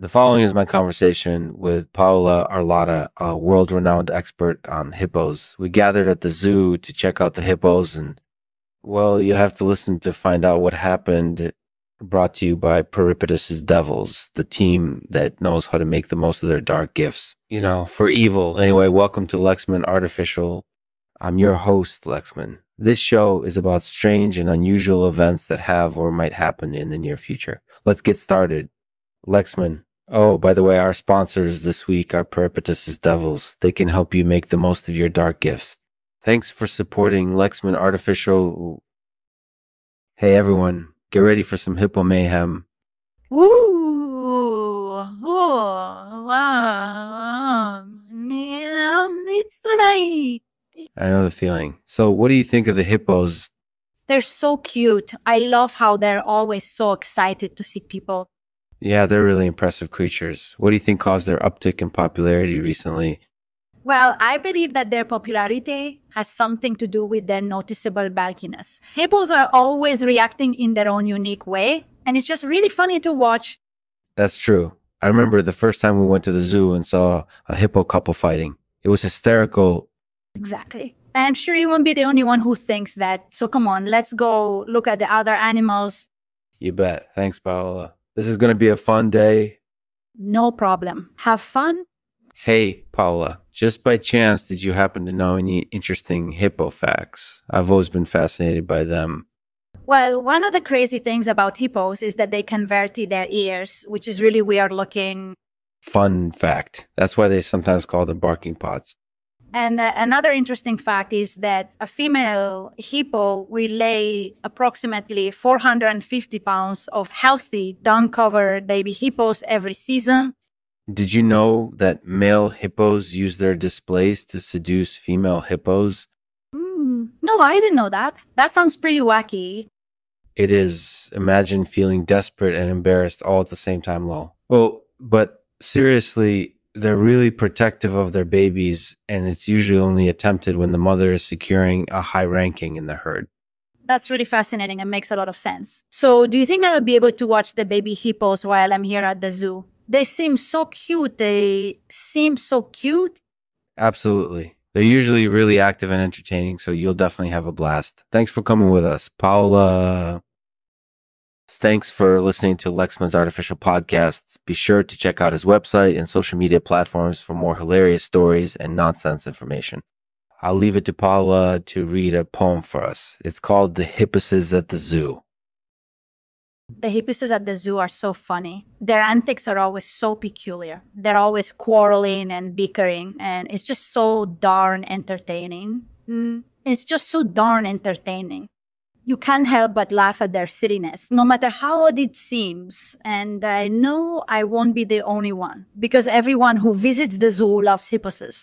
The following is my conversation with Paola Arlotta, a world renowned expert on hippos. We gathered at the zoo to check out the hippos, and well, you'll have to listen to find out what happened. Brought to you by Peripetus's Devils, the team that knows how to make the most of their dark gifts. You know, for evil. Anyway, welcome to Lexman Artificial. I'm your host, Lexman. This show is about strange and unusual events that have or might happen in the near future. Let's get started. Lexman, Oh, by the way, our sponsors this week are Peripetus's Devils. They can help you make the most of your dark gifts. Thanks for supporting Lexman Artificial. Hey everyone, get ready for some hippo mayhem. Woo! Oh, wow. It's tonight. I know the feeling. So, what do you think of the hippos? They're so cute. I love how they're always so excited to see people. Yeah, they're really impressive creatures. What do you think caused their uptick in popularity recently? Well, I believe that their popularity has something to do with their noticeable bulkiness. Hippos are always reacting in their own unique way, and it's just really funny to watch. That's true. I remember the first time we went to the zoo and saw a hippo couple fighting. It was hysterical. Exactly. I'm sure you won't be the only one who thinks that. So come on, let's go look at the other animals. You bet. Thanks, Paola. This is going to be a fun day. No problem. Have fun. Hey, Paula, just by chance, did you happen to know any interesting hippo facts? I've always been fascinated by them. Well, one of the crazy things about hippos is that they convert their ears, which is really weird looking. Fun fact. That's why they sometimes call them barking pots. And uh, another interesting fact is that a female hippo will lay approximately 450 pounds of healthy, down covered baby hippos every season. Did you know that male hippos use their displays to seduce female hippos? Mm, no, I didn't know that. That sounds pretty wacky. It is. Imagine feeling desperate and embarrassed all at the same time, lol. Well, but seriously, they're really protective of their babies, and it's usually only attempted when the mother is securing a high ranking in the herd. That's really fascinating and makes a lot of sense. So, do you think I'll be able to watch the baby hippos while I'm here at the zoo? They seem so cute. They seem so cute. Absolutely. They're usually really active and entertaining, so you'll definitely have a blast. Thanks for coming with us. Paula Thanks for listening to Lexman's Artificial Podcasts. Be sure to check out his website and social media platforms for more hilarious stories and nonsense information. I'll leave it to Paula to read a poem for us. It's called The Hippuses at the Zoo. The hippuses at the zoo are so funny. Their antics are always so peculiar. They're always quarreling and bickering, and it's just so darn entertaining. Mm, it's just so darn entertaining you can't help but laugh at their silliness, no matter how odd it seems. And I know I won't be the only one because everyone who visits the zoo loves hippuses.